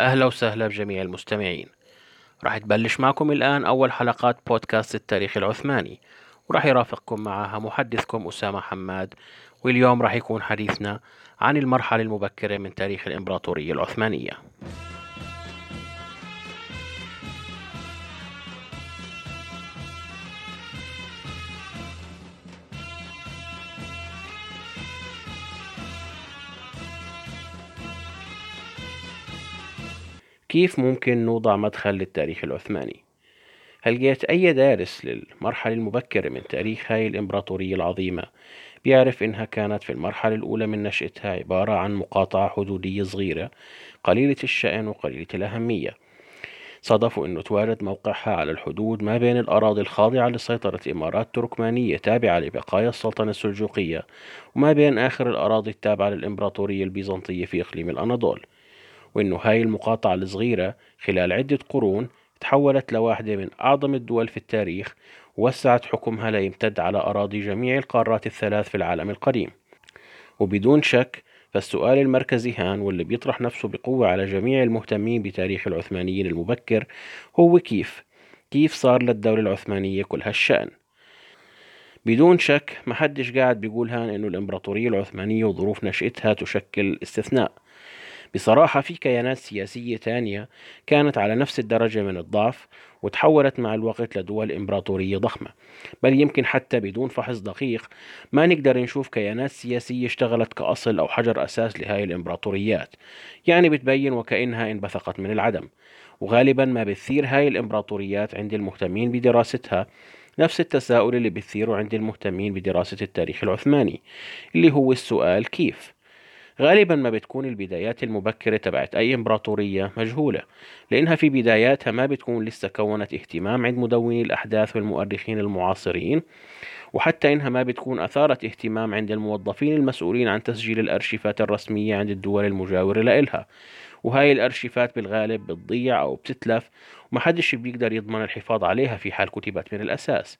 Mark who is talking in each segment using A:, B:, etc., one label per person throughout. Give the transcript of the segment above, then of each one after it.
A: أهلا وسهلا بجميع المستمعين. راح تبلش معكم الآن أول حلقات بودكاست التاريخ العثماني وراح يرافقكم معها محدثكم أسامة حماد واليوم راح يكون حديثنا عن المرحلة المبكرة من تاريخ الإمبراطورية العثمانية. كيف ممكن نوضع مدخل للتاريخ العثماني؟ هل لقيت أي دارس للمرحلة المبكرة من تاريخ هاي الإمبراطورية العظيمة بيعرف إنها كانت في المرحلة الأولى من نشأتها عبارة عن مقاطعة حدودية صغيرة قليلة الشأن وقليلة الأهمية صادفوا أنه توارد موقعها على الحدود ما بين الأراضي الخاضعة لسيطرة إمارات تركمانية تابعة لبقايا السلطنة السلجوقية وما بين آخر الأراضي التابعة للإمبراطورية البيزنطية في إقليم الأناضول وإنه هاي المقاطعة الصغيرة خلال عدة قرون تحولت لواحدة من أعظم الدول في التاريخ ووسعت حكمها ليمتد على أراضي جميع القارات الثلاث في العالم القديم. وبدون شك فالسؤال المركزي هان واللي بيطرح نفسه بقوة على جميع المهتمين بتاريخ العثمانيين المبكر هو كيف؟ كيف صار للدولة العثمانية كل هالشأن؟ بدون شك محدش قاعد بيقول هان إنه الإمبراطورية العثمانية وظروف نشأتها تشكل استثناء. بصراحة في كيانات سياسية تانية كانت على نفس الدرجة من الضعف وتحولت مع الوقت لدول إمبراطورية ضخمة بل يمكن حتى بدون فحص دقيق ما نقدر نشوف كيانات سياسية اشتغلت كأصل أو حجر أساس لهاي الإمبراطوريات يعني بتبين وكأنها انبثقت من العدم وغالبا ما بتثير هاي الإمبراطوريات عند المهتمين بدراستها نفس التساؤل اللي بتثيره عند المهتمين بدراسة التاريخ العثماني اللي هو السؤال كيف؟ غالبا ما بتكون البدايات المبكرة تبعت أي إمبراطورية مجهولة لأنها في بداياتها ما بتكون لسه كونت اهتمام عند مدوني الأحداث والمؤرخين المعاصرين وحتى إنها ما بتكون أثارت اهتمام عند الموظفين المسؤولين عن تسجيل الأرشيفات الرسمية عند الدول المجاورة لإلها. وهاي الأرشيفات بالغالب بتضيع أو بتتلف ومحدش بيقدر يضمن الحفاظ عليها في حال كتبت من الأساس.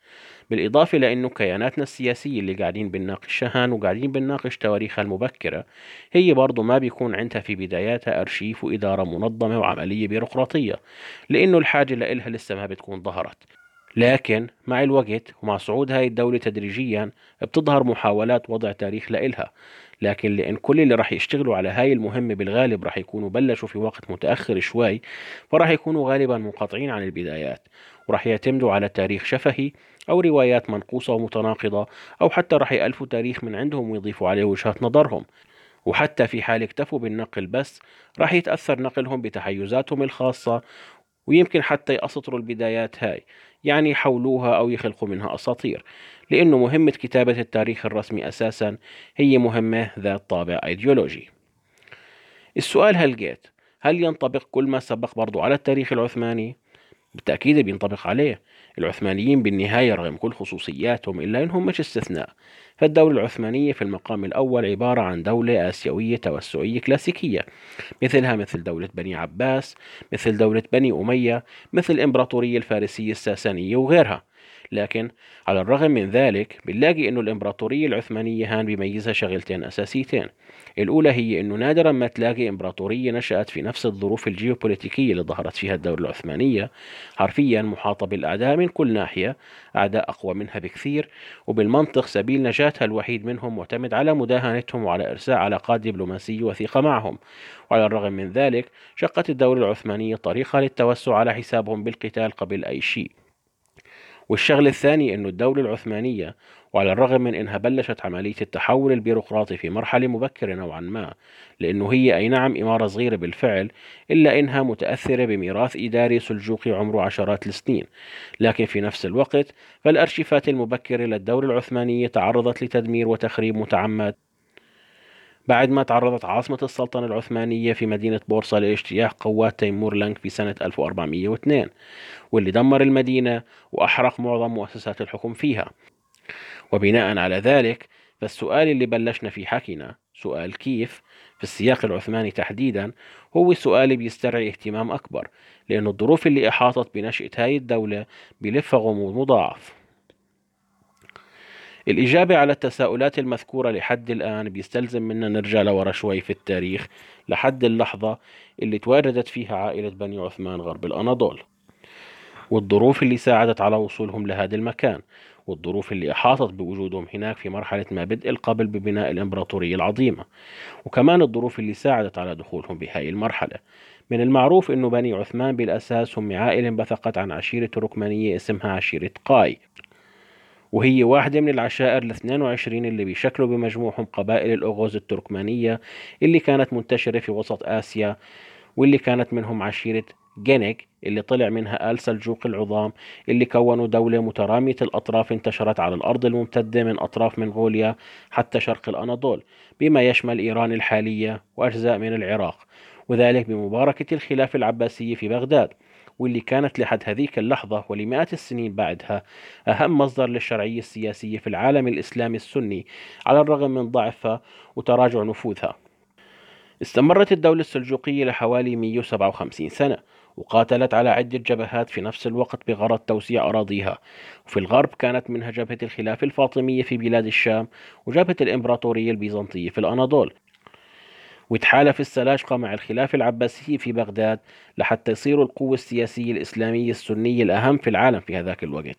A: بالإضافة لأنه كياناتنا السياسية اللي قاعدين بنناقش شهان وقاعدين بنناقش تواريخها المبكرة هي برضو ما بيكون عندها في بداياتها أرشيف وإدارة منظمة وعملية بيروقراطية لأنه الحاجة لإلها لسه ما بتكون ظهرت. لكن مع الوقت ومع صعود هاي الدولة تدريجيا بتظهر محاولات وضع تاريخ لإلها. لكن لأن كل اللي راح يشتغلوا على هاي المهمة بالغالب راح يكونوا بلشوا في وقت متأخر شوي فراح يكونوا غالبا منقطعين عن البدايات وراح يعتمدوا على تاريخ شفهي أو روايات منقوصة ومتناقضة أو حتى راح يألفوا تاريخ من عندهم ويضيفوا عليه وجهات نظرهم. وحتى في حال اكتفوا بالنقل بس راح يتأثر نقلهم بتحيزاتهم الخاصة ويمكن حتى يأسطروا البدايات هاي. يعني يحولوها أو يخلقوا منها أساطير لأنه مهمة كتابة التاريخ الرسمي أساسا هي مهمة ذات طابع أيديولوجي السؤال هل جيت هل ينطبق كل ما سبق برضو على التاريخ العثماني؟ بالتأكيد بينطبق عليه. العثمانيين بالنهاية رغم كل خصوصياتهم إلا أنهم مش استثناء. فالدولة العثمانية في المقام الأول عبارة عن دولة آسيوية توسعية كلاسيكية مثلها مثل دولة بني عباس مثل دولة بني أمية مثل الإمبراطورية الفارسية الساسانية وغيرها. لكن على الرغم من ذلك بنلاقي انه الإمبراطورية العثمانية هان بيميزها شغلتين أساسيتين. الأولى هي انه نادرا ما تلاقي إمبراطورية نشأت في نفس الظروف الجيوبوليتيكية اللي ظهرت فيها الدولة العثمانية. حرفيا محاطة بالأعداء من كل ناحية أعداء أقوى منها بكثير وبالمنطق سبيل نجاتها الوحيد منهم معتمد على مداهنتهم وعلى إرساء علاقات دبلوماسية وثيقة معهم. وعلى الرغم من ذلك شقت الدولة العثمانية طريقة للتوسع على حسابهم بالقتال قبل أي شيء. والشغل الثاني أنه الدولة العثمانية وعلى الرغم من أنها بلشت عملية التحول البيروقراطي في مرحلة مبكرة نوعا ما لأنه هي أي نعم إمارة صغيرة بالفعل إلا أنها متأثرة بميراث إداري سلجوقي عمره عشرات السنين. لكن في نفس الوقت فالأرشيفات المبكرة للدولة العثمانية تعرضت لتدمير وتخريب متعمد. بعد ما تعرضت عاصمة السلطنة العثمانية في مدينة بورصة لاجتياح قوات تيمور لانك في سنة 1402 واللي دمر المدينة وأحرق معظم مؤسسات الحكم فيها. وبناء على ذلك فالسؤال اللي بلشنا فيه حكينا سؤال كيف؟ في السياق العثماني تحديدا هو سؤال بيسترعي اهتمام أكبر لأن الظروف اللي أحاطت بنشأة هاي الدولة بلفها غموض مضاعف. الإجابة على التساؤلات المذكورة لحد الآن بيستلزم منا نرجع لورا شوي في التاريخ لحد اللحظة اللي تواردت فيها عائلة بني عثمان غرب الأناضول. والظروف اللي ساعدت على وصولهم لهذا المكان. والظروف اللي أحاطت بوجودهم هناك في مرحلة ما بدء القبل ببناء الإمبراطورية العظيمة. وكمان الظروف اللي ساعدت على دخولهم بهاي المرحلة. من المعروف أن بني عثمان بالأساس هم عائلة انبثقت عن عشيرة ركمانية اسمها عشيرة قاي. وهي واحدة من العشائر ال 22 اللي بيشكلوا بمجموعهم قبائل الأغوز التركمانية اللي كانت منتشرة في وسط آسيا واللي كانت منهم عشيرة جينيك اللي طلع منها آل سلجوق العظام اللي كونوا دولة مترامية الأطراف انتشرت على الأرض الممتدة من أطراف منغوليا حتى شرق الأناضول بما يشمل إيران الحالية وأجزاء من العراق وذلك بمباركة الخلافة العباسية في بغداد واللي كانت لحد هذيك اللحظة ولمئات السنين بعدها أهم مصدر للشرعية السياسية في العالم الإسلامي السني على الرغم من ضعفها وتراجع نفوذها. استمرت الدولة السلجوقية لحوالي 157 سنة وقاتلت على عدة جبهات في نفس الوقت بغرض توسيع أراضيها. وفي الغرب كانت منها جبهة الخلافة الفاطمية في بلاد الشام وجبهة الإمبراطورية البيزنطية في الأناضول. وتحالف السلاجقة مع الخلافة العباسية في بغداد لحتى يصيروا القوة السياسية الإسلامية السنية الأهم في العالم في هذاك الوقت.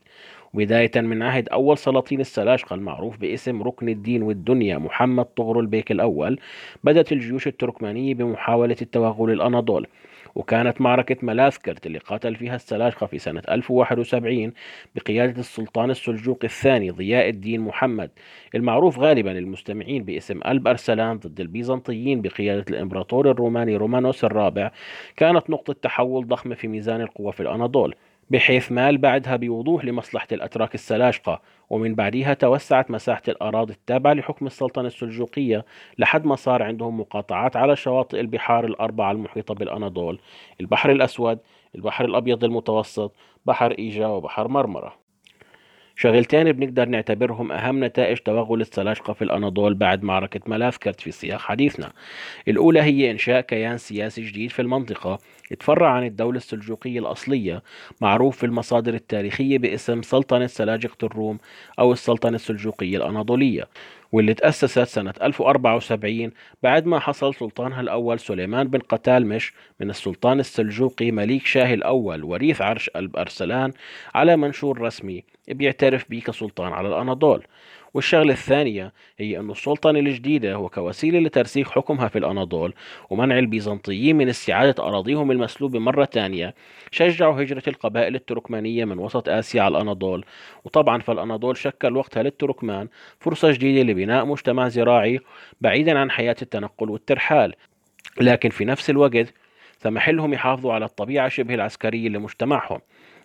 A: بداية من عهد أول سلاطين السلاجقة المعروف باسم ركن الدين والدنيا محمد طغرل البيك الأول بدأت الجيوش التركمانية بمحاولة التوغل الأناضول. وكانت معركة ملاذكرت اللي قاتل فيها السلاجقة في سنة 1071 بقيادة السلطان السلجوقي الثاني ضياء الدين محمد المعروف غالبا للمستمعين باسم ألب أرسلان ضد البيزنطيين بقيادة الإمبراطور الروماني رومانوس الرابع كانت نقطة تحول ضخمة في ميزان القوى في الأناضول. بحيث مال بعدها بوضوح لمصلحة الأتراك السلاجقة ومن بعدها توسعت مساحة الأراضي التابعة لحكم السلطنة السلجوقية لحد ما صار عندهم مقاطعات على شواطئ البحار الأربعة المحيطة بالأناضول البحر الأسود البحر الأبيض المتوسط بحر إيجا وبحر مرمرة. شغلتين بنقدر نعتبرهم أهم نتائج توغل السلاجقة في الأناضول بعد معركة ملافكرت في سياق حديثنا. الأولى هي إنشاء كيان سياسي جديد في المنطقة. يتفرع عن الدولة السلجوقية الأصلية معروف في المصادر التاريخية باسم سلطنة سلاجقة الروم أو السلطنة السلجوقية الأناضولية واللي تأسست سنة 1074 بعد ما حصل سلطانها الأول سليمان بن قتالمش من السلطان السلجوقي مليك شاه الأول وريث عرش أرسلان على منشور رسمي. بيعترف به كسلطان على الأناضول. والشغلة الثانية هي أن السلطنة الجديدة وكوسيلة لترسيخ حكمها في الأناضول ومنع البيزنطيين من استعادة أراضيهم المسلوبة مرة ثانية. شجعوا هجرة القبائل التركمانية من وسط آسيا على الأناضول. وطبعا فالأناضول شكل وقتها للتركمان فرصة جديدة لبناء مجتمع زراعي بعيدا عن حياة التنقل والترحال. لكن في نفس الوقت سمح لهم يحافظوا على الطبيعة شبه العسكرية لمجتمعهم.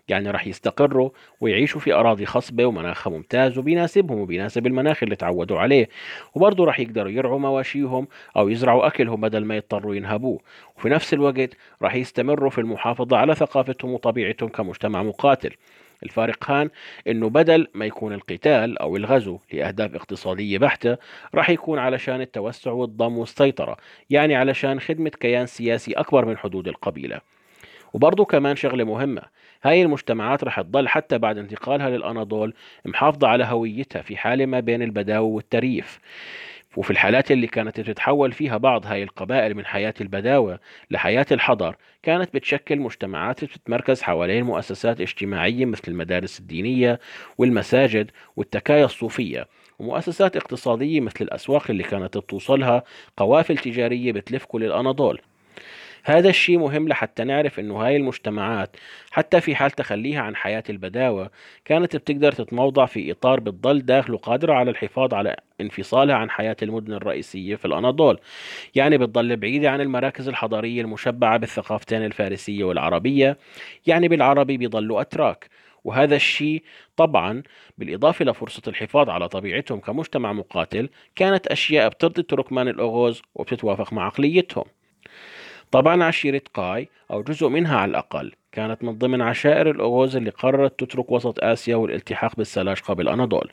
A: يعني راح يستقروا ويعيشوا في أراضي خصبة ومناخها ممتاز وبيناسبهم وبيناسب المناخ اللي تعودوا عليه. وبرضه راح يقدروا يرعوا مواشيهم أو يزرعوا أكلهم بدل ما يضطروا ينهبوه. وفي نفس الوقت راح يستمروا في المحافظة على ثقافتهم وطبيعتهم كمجتمع مقاتل. الفارق هان إنه بدل ما يكون القتال أو الغزو لأهداف اقتصادية بحتة راح يكون علشان التوسع والضم والسيطرة يعني علشان خدمة كيان سياسي أكبر من حدود القبيلة. وبرضه كمان شغلة مهمة هاي المجتمعات رح تضل حتى بعد انتقالها للأناضول محافظة على هويتها في حالة ما بين البداوة والتريف. وفي الحالات اللي كانت تتحول فيها بعض هاي القبائل من حياة البداوة لحياة الحضر كانت بتشكل مجتمعات بتتمركز حوالين مؤسسات اجتماعية مثل المدارس الدينية والمساجد والتكايا الصوفية ومؤسسات اقتصادية مثل الأسواق اللي كانت بتوصلها قوافل تجارية بتلف كل الأناضول. هذا الشيء مهم لحتى نعرف إنه هاي المجتمعات حتى في حال تخليها عن حياة البداوة كانت بتقدر تتموضع في إطار بتضل داخله قادرة على الحفاظ على انفصالها عن حياة المدن الرئيسية في الأناضول يعني بتضل بعيدة عن المراكز الحضارية المشبعة بالثقافتين الفارسية والعربية يعني بالعربي بيضلوا أتراك. وهذا الشيء طبعا بالإضافة لفرصة الحفاظ على طبيعتهم كمجتمع مقاتل كانت أشياء بترضي التركمان الأغوز وبتتوافق مع عقليتهم. طبعا عشيرة قاي أو جزء منها على الأقل كانت من ضمن عشائر الأغوز اللي قررت تترك وسط آسيا والالتحاق بالسلاشقة بالأناضول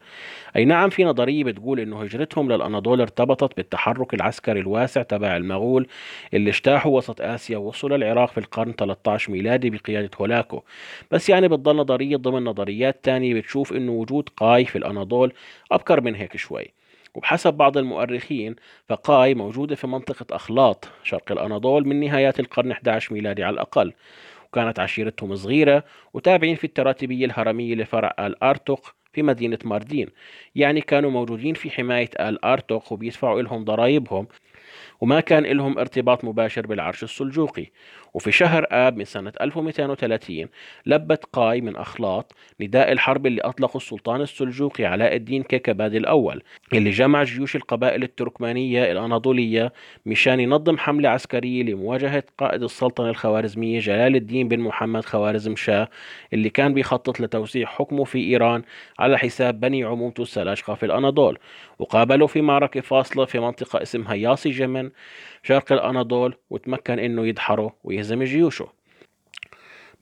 A: أي نعم في نظرية بتقول إنه هجرتهم للأناضول ارتبطت بالتحرك العسكري الواسع تبع المغول اللي اجتاحوا وسط آسيا ووصلوا العراق في القرن 13 ميلادي بقيادة هولاكو. بس يعني بتضل نظرية ضمن نظريات تانية بتشوف إنه وجود قاي في الأناضول أبكر من هيك شوي. وبحسب بعض المؤرخين فقاي موجودة في منطقة أخلاط شرق الأناضول من نهايات القرن 11 ميلادي على الأقل وكانت عشيرتهم صغيرة وتابعين في التراتبية الهرمية لفرع آل أرتق في مدينة ماردين يعني كانوا موجودين في حماية آل أرتق وبيدفعوا لهم ضرائبهم وما كان لهم ارتباط مباشر بالعرش السلجوقي. وفي شهر آب من سنة 1230 لبت قاي من أخلاط نداء الحرب اللي أطلقه السلطان السلجوقي علاء الدين كيكباد الأول اللي جمع جيوش القبائل التركمانية الأناضولية مشان ينظم حملة عسكرية لمواجهة قائد السلطنة الخوارزمية جلال الدين بن محمد خوارزم شاه اللي كان بيخطط لتوسيع حكمه في إيران على حساب بني عمومته السلاجقة في الأناضول. وقابلوا في معركة فاصلة في منطقة اسمها ياسي جمن شرق الأناضول وتمكن إنه يدحره ويهزم جيوشه.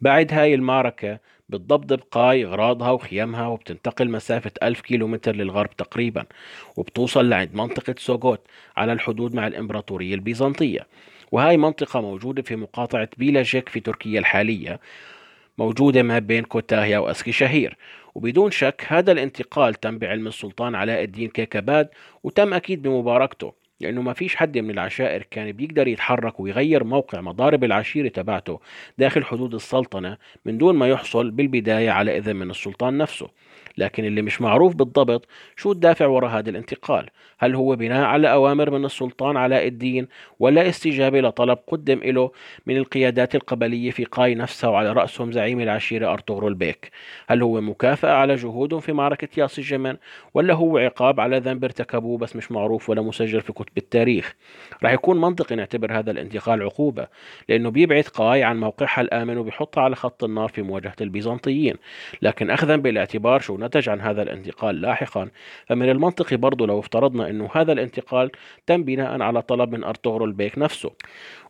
A: بعد هاي المعركة بتضبضب قاي أغراضها وخيامها وبتنتقل مسافة ألف كيلومتر للغرب تقريبا وبتوصل لعند منطقة سوغوت على الحدود مع الإمبراطورية البيزنطية. وهاي منطقة موجودة في مقاطعة بيلاجيك في تركيا الحالية موجودة ما بين كوتاهيا وأسكي شهير. وبدون شك هذا الانتقال تم بعلم السلطان علاء الدين كيكباد وتم أكيد بمباركته. لأنه ما فيش حد من العشائر كان بيقدر يتحرك ويغير موقع مضارب العشيرة تبعته داخل حدود السلطنة من دون ما يحصل بالبداية على إذن من السلطان نفسه. لكن اللي مش معروف بالضبط شو الدافع وراء هذا الانتقال؟ هل هو بناء على أوامر من السلطان علاء الدين ولا استجابة لطلب قدم له من القيادات القبلية في قاي نفسها وعلى رأسهم زعيم العشيرة أرطغرل بيك؟ هل هو مكافأة على جهودهم في معركة ياس الجمن ولا هو عقاب على ذنب ارتكبوه بس مش معروف ولا مسجل في كتب التاريخ؟ رح يكون منطقي نعتبر هذا الانتقال عقوبة لأنه بيبعد قاي عن موقعها الآمن وبيحطها على خط النار في مواجهة البيزنطيين لكن أخذا بالاعتبار شو نتج عن هذا الانتقال لاحقا. فمن المنطقي برضو لو افترضنا أنه هذا الانتقال تم بناء على طلب من أرطغرل بيك نفسه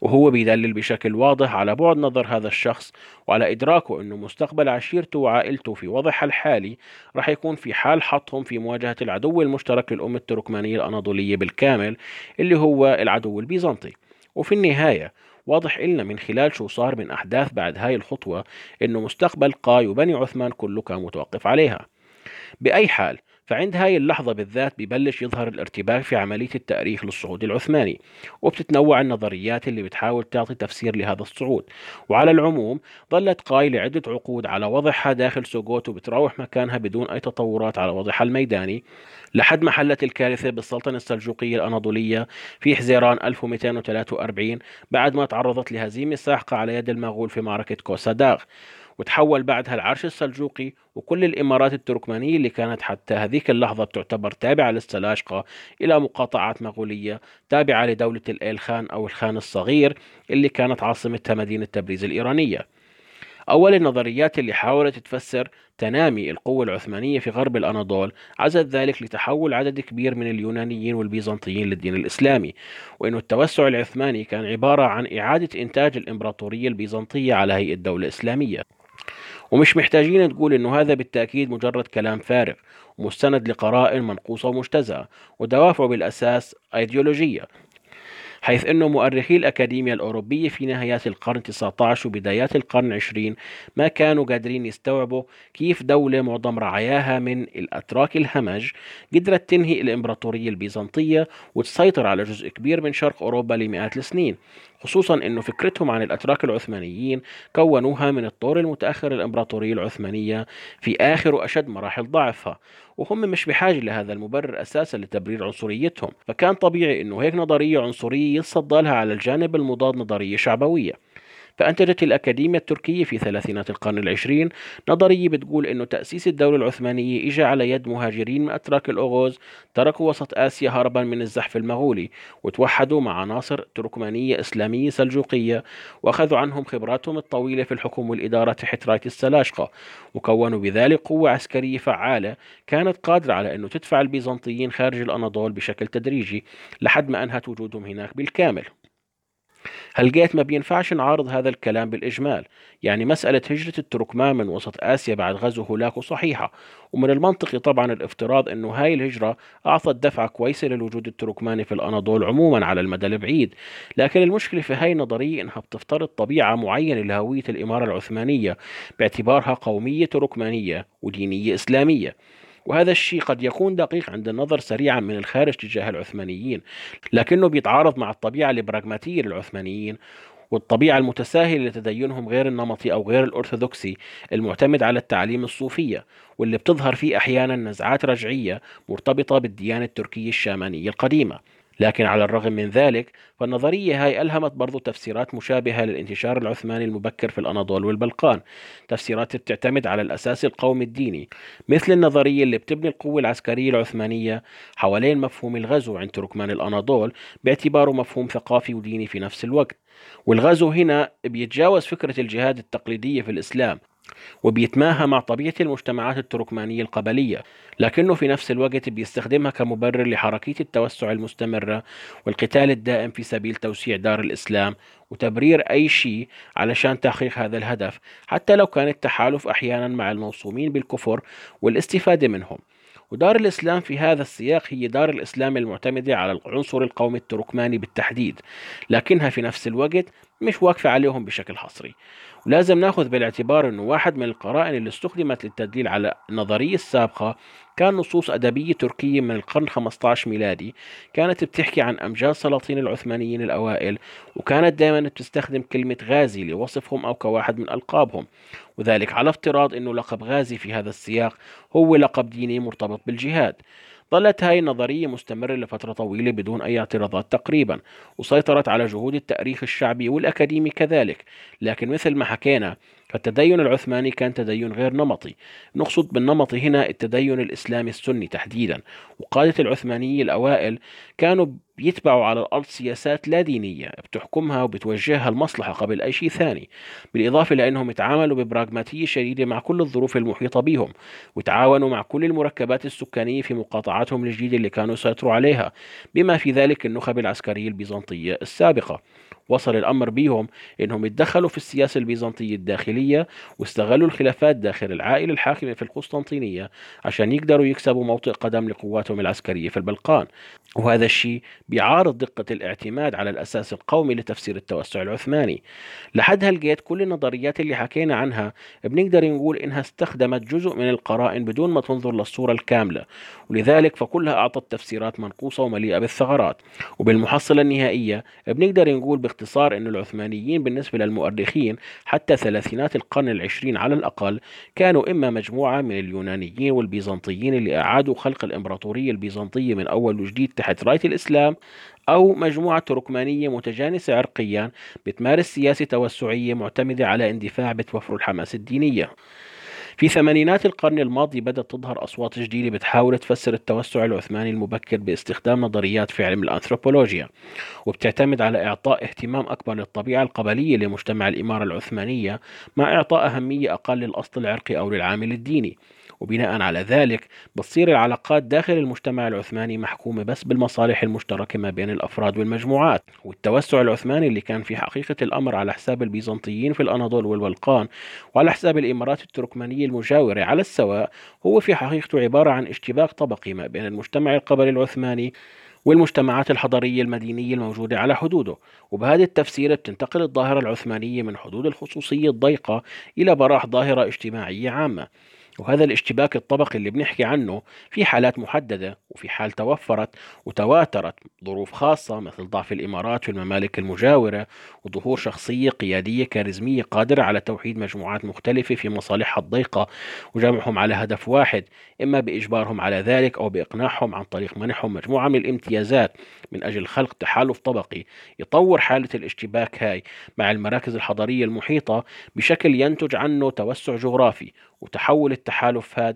A: وهو بيدلل بشكل واضح على بعد نظر هذا الشخص وعلى إدراكه أنه مستقبل عشيرته وعائلته في وضعها الحالي رح يكون في حال حطهم في مواجهة العدو المشترك للأمة التركمانية الأناضولية بالكامل اللي هو العدو البيزنطي. وفي النهاية واضح إلنا من خلال شو صار من أحداث بعد هاي الخطوة إنه مستقبل قاي وبني عثمان كله كان متوقف عليها. بأي حال فعند هاي اللحظة بالذات ببلش يظهر الارتباك في عملية التأريخ للصعود العثماني وبتتنوع النظريات اللي بتحاول تعطي تفسير لهذا الصعود. وعلى العموم ظلت قاي لعدة عقود على وضعها داخل سوغوت وبتراوح مكانها بدون أي تطورات على وضعها الميداني لحد ما حلت الكارثة بالسلطنة السلجوقية الأناضولية في حزيران 1243 بعد ما تعرضت لهزيمة ساحقة على يد المغول في معركة كوساداغ وتحول بعدها العرش السلجوقي وكل الإمارات التركمانية اللي كانت حتى هذيك اللحظة تعتبر تابعة للسلاجقة إلى مقاطعات مغولية تابعة لدولة الإيل خان أو الخان الصغير اللي كانت عاصمتها مدينة تبريز الإيرانية. أول النظريات اللي حاولت تفسر تنامي القوة العثمانية في غرب الأناضول عزت ذلك لتحول عدد كبير من اليونانيين والبيزنطيين للدين الإسلامي وأن التوسع العثماني كان عبارة عن إعادة إنتاج الإمبراطورية البيزنطية على هيئة دولة إسلامية. ومش محتاجين تقول إنه هذا بالتأكيد مجرد كلام فارغ ومستند لقرائن منقوصة ومجتزأة ودوافعه بالأساس أيديولوجية حيث أن مؤرخي الأكاديمية الأوروبية في نهايات القرن 19 وبدايات القرن 20 ما كانوا قادرين يستوعبوا كيف دولة معظم رعاياها من الأتراك الهمج قدرت تنهي الإمبراطورية البيزنطية وتسيطر على جزء كبير من شرق أوروبا لمئات السنين. خصوصا أنه فكرتهم عن الأتراك العثمانيين كونوها من الطور المتأخر الإمبراطورية العثمانية في آخر وأشد مراحل ضعفها وهم مش بحاجة لهذا المبرر أساسا لتبرير عنصريتهم فكان طبيعي أنه هيك نظرية عنصرية يتصدى لها على الجانب المضاد نظرية شعبوية. فأنتجت الأكاديمية التركية في ثلاثينات القرن العشرين نظرية بتقول أنه تأسيس الدولة العثمانية إجا على يد مهاجرين من أتراك الأغوز تركوا وسط آسيا هربا من الزحف المغولي وتوحدوا مع عناصر تركمانية إسلامية سلجوقية وأخذوا عنهم خبراتهم الطويلة في الحكم والإدارة تحت راية السلاجقة وكونوا بذلك قوة عسكرية فعالة كانت قادرة على أنه تدفع البيزنطيين خارج الأناضول بشكل تدريجي لحد ما أنهت وجودهم هناك بالكامل. هلقيت ما بينفعش نعارض هذا الكلام بالإجمال؟ يعني مسألة هجرة التركمان من وسط آسيا بعد غزو هولاكو صحيحة ومن المنطقي طبعا الافتراض أنه هاي الهجرة أعطت دفعة كويسة للوجود التركماني في الأناضول عموما على المدى البعيد. لكن المشكلة في هاي النظرية أنها بتفترض طبيعة معينة لهوية الإمارة العثمانية باعتبارها قومية تركمانية ودينية إسلامية. وهذا الشيء قد يكون دقيق عند النظر سريعا من الخارج تجاه العثمانيين لكنه بيتعارض مع الطبيعة البراغماتية للعثمانيين والطبيعة المتساهلة لتدينهم غير النمطي أو غير الأرثوذكسي المعتمد على التعاليم الصوفية واللي بتظهر فيه أحيانا نزعات رجعية مرتبطة بالديانة التركية الشامانية القديمة. لكن على الرغم من ذلك فالنظرية هاي ألهمت برضو تفسيرات مشابهة للانتشار العثماني المبكر في الأناضول والبلقان تفسيرات بتعتمد على الأساس القومي الديني مثل النظرية اللي بتبني القوة العسكرية العثمانية حوالين مفهوم الغزو عند تركمان الأناضول باعتباره مفهوم ثقافي وديني في نفس الوقت. والغزو هنا بيتجاوز فكرة الجهاد التقليدية في الإسلام وبيتماهى مع طبيعة المجتمعات التركمانية القبلية لكنه في نفس الوقت بيستخدمها كمبرر لحركية التوسع المستمرة والقتال الدائم في سبيل توسيع دار الإسلام وتبرير أي شيء علشان تحقيق هذا الهدف حتى لو كان التحالف أحيانا مع الموصومين بالكفر والاستفادة منهم. ودار الإسلام في هذا السياق هي دار الإسلام المعتمدة على العنصر القومي التركماني بالتحديد لكنها في نفس الوقت مش واقفة عليهم بشكل حصري. ولازم نأخذ بالاعتبار إنه واحد من القرائن اللي استخدمت للتدليل على النظرية السابقة كان نصوص أدبية تركية من القرن 15 ميلادي. كانت بتحكي عن أمجاد سلاطين العثمانيين الأوائل وكانت دائما بتستخدم كلمة غازي لوصفهم أو كواحد من ألقابهم. وذلك على افتراض أنه لقب غازي في هذا السياق هو لقب ديني مرتبط بالجهاد. ظلت هاي النظرية مستمرة لفترة طويلة بدون أي اعتراضات تقريبا وسيطرت على جهود التأريخ الشعبي والأكاديمي كذلك. لكن مثل ما حكينا فالتدين العثماني كان تدين غير نمطي. نقصد بالنمطي هنا التدين الإسلامي السني تحديدا. وقادة العثمانية الأوائل كانوا بيتبعوا على الأرض سياسات لا دينية بتحكمها وبتوجهها المصلحة قبل أي شيء ثاني. بالإضافة لأنهم يتعاملوا ببراغماتية شديدة مع كل الظروف المحيطة بهم وتعاونوا مع كل المركبات السكانية في مقاطعاتهم الجديدة اللي كانوا يسيطروا عليها بما في ذلك النخب العسكرية البيزنطية السابقة. وصل الأمر بهم أنهم يتدخلوا في السياسة البيزنطية الداخلية واستغلوا الخلافات داخل العائلة الحاكمة في القسطنطينية عشان يقدروا يكسبوا موطئ قدم لقواتهم العسكرية في البلقان. وهذا الشيء بيعارض دقة الاعتماد على الأساس القومي لتفسير التوسع العثماني. لحد هالجيت كل النظريات اللي حكينا عنها بنقدر نقول إنها استخدمت جزء من القرائن بدون ما تنظر للصورة الكاملة. ولذلك فكلها أعطت تفسيرات منقوصة ومليئة بالثغرات. وبالمحصلة النهائية بنقدر نقول باختصار أن العثمانيين بالنسبة للمؤرخين حتى ثلاثينات القرن العشرين على الأقل كانوا إما مجموعة من اليونانيين والبيزنطيين اللي أعادوا خلق الإمبراطورية البيزنطية من أول وجديد تحت راية الإسلام أو مجموعة تركمانية متجانسة عرقيا بتمارس سياسة توسعية معتمدة على اندفاع بتوفر الحماس الدينية. في ثمانينات القرن الماضي بدأت تظهر أصوات جديدة بتحاول تفسر التوسع العثماني المبكر باستخدام نظريات في علم الأنثروبولوجيا وبتعتمد على إعطاء اهتمام أكبر للطبيعة القبلية لمجتمع الإمارة العثمانية مع إعطاء أهمية أقل للأصل العرقي أو للعامل الديني. وبناء على ذلك بتصير العلاقات داخل المجتمع العثماني محكومة بس بالمصالح المشتركة ما بين الأفراد والمجموعات. والتوسع العثماني اللي كان في حقيقة الأمر على حساب البيزنطيين في الأناضول والبلقان وعلى حساب الإمارات التركمانية المجاورة على السواء هو في حقيقته عبارة عن اشتباك طبقي ما بين المجتمع القبلي العثماني والمجتمعات الحضرية المدينية الموجودة على حدوده. وبهذا التفسير بتنتقل الظاهرة العثمانية من حدود الخصوصية الضيقة إلى براح ظاهرة اجتماعية عامة. وهذا الاشتباك الطبقي اللي بنحكي عنه في حالات محددة وفي حال توفرت وتواترت ظروف خاصة مثل ضعف الإمارات والممالك المجاورة وظهور شخصية قيادية كاريزمية قادرة على توحيد مجموعات مختلفة في مصالحها الضيقة وجمعهم على هدف واحد إما بإجبارهم على ذلك أو بإقناعهم عن طريق منحهم مجموعة من الامتيازات من أجل خلق تحالف طبقي يطور حالة الاشتباك هاي مع المراكز الحضارية المحيطة بشكل ينتج عنه توسع جغرافي وتحول التحالف هذا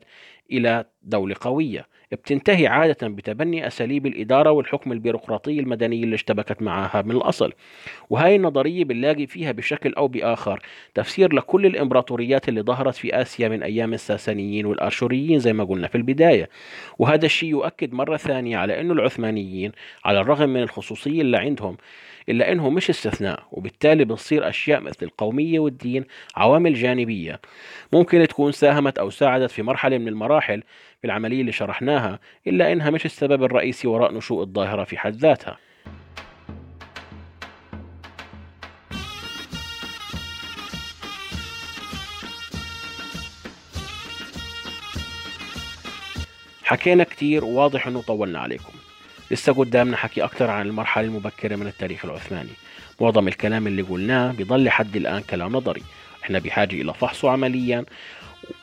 A: إلى دولة قوية. بتنتهي عادة بتبني أساليب الإدارة والحكم البيروقراطي المدني اللي اشتبكت معها من الأصل. وهاي النظرية بنلاقي فيها بشكل أو بآخر تفسير لكل الإمبراطوريات اللي ظهرت في آسيا من أيام الساسانيين والآشوريين زي ما قلنا في البداية. وهذا الشيء يؤكد مرة ثانية على أن العثمانيين على الرغم من الخصوصية اللي عندهم إلا إنه مش استثناء وبالتالي بتصير أشياء مثل القومية والدين عوامل جانبية. ممكن تكون ساهمت أو ساعدت في مرحلة من المراحل في العملية اللي شرحناها إلا إنها مش السبب الرئيسي وراء نشوء الظاهرة في حد ذاتها. حكينا كتير وواضح إنه طولنا عليكم. لسه قدامنا حكي أكثر عن المرحلة المبكرة من التاريخ العثماني. معظم الكلام اللي قلناه بيضل لحد الآن كلام نظري. إحنا بحاجة إلى فحصه عمليا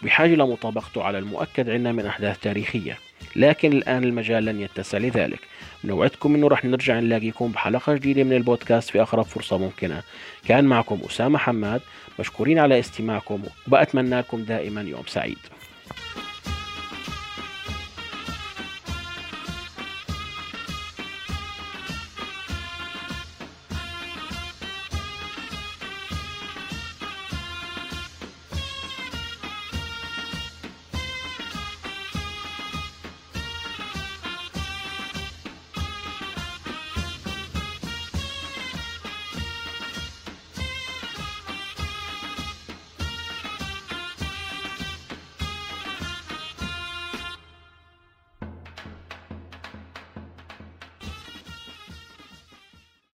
A: وبحاجة لمطابقته على المؤكد عنا من أحداث تاريخية. لكن الآن المجال لن يتسع لذلك. نوعدكم أنه رح نرجع نلاقيكم بحلقة جديدة من البودكاست في أقرب فرصة ممكنة. كان معكم أسامة حماد. مشكورين على استماعكم وبأتمنى لكم دائما يوم سعيد.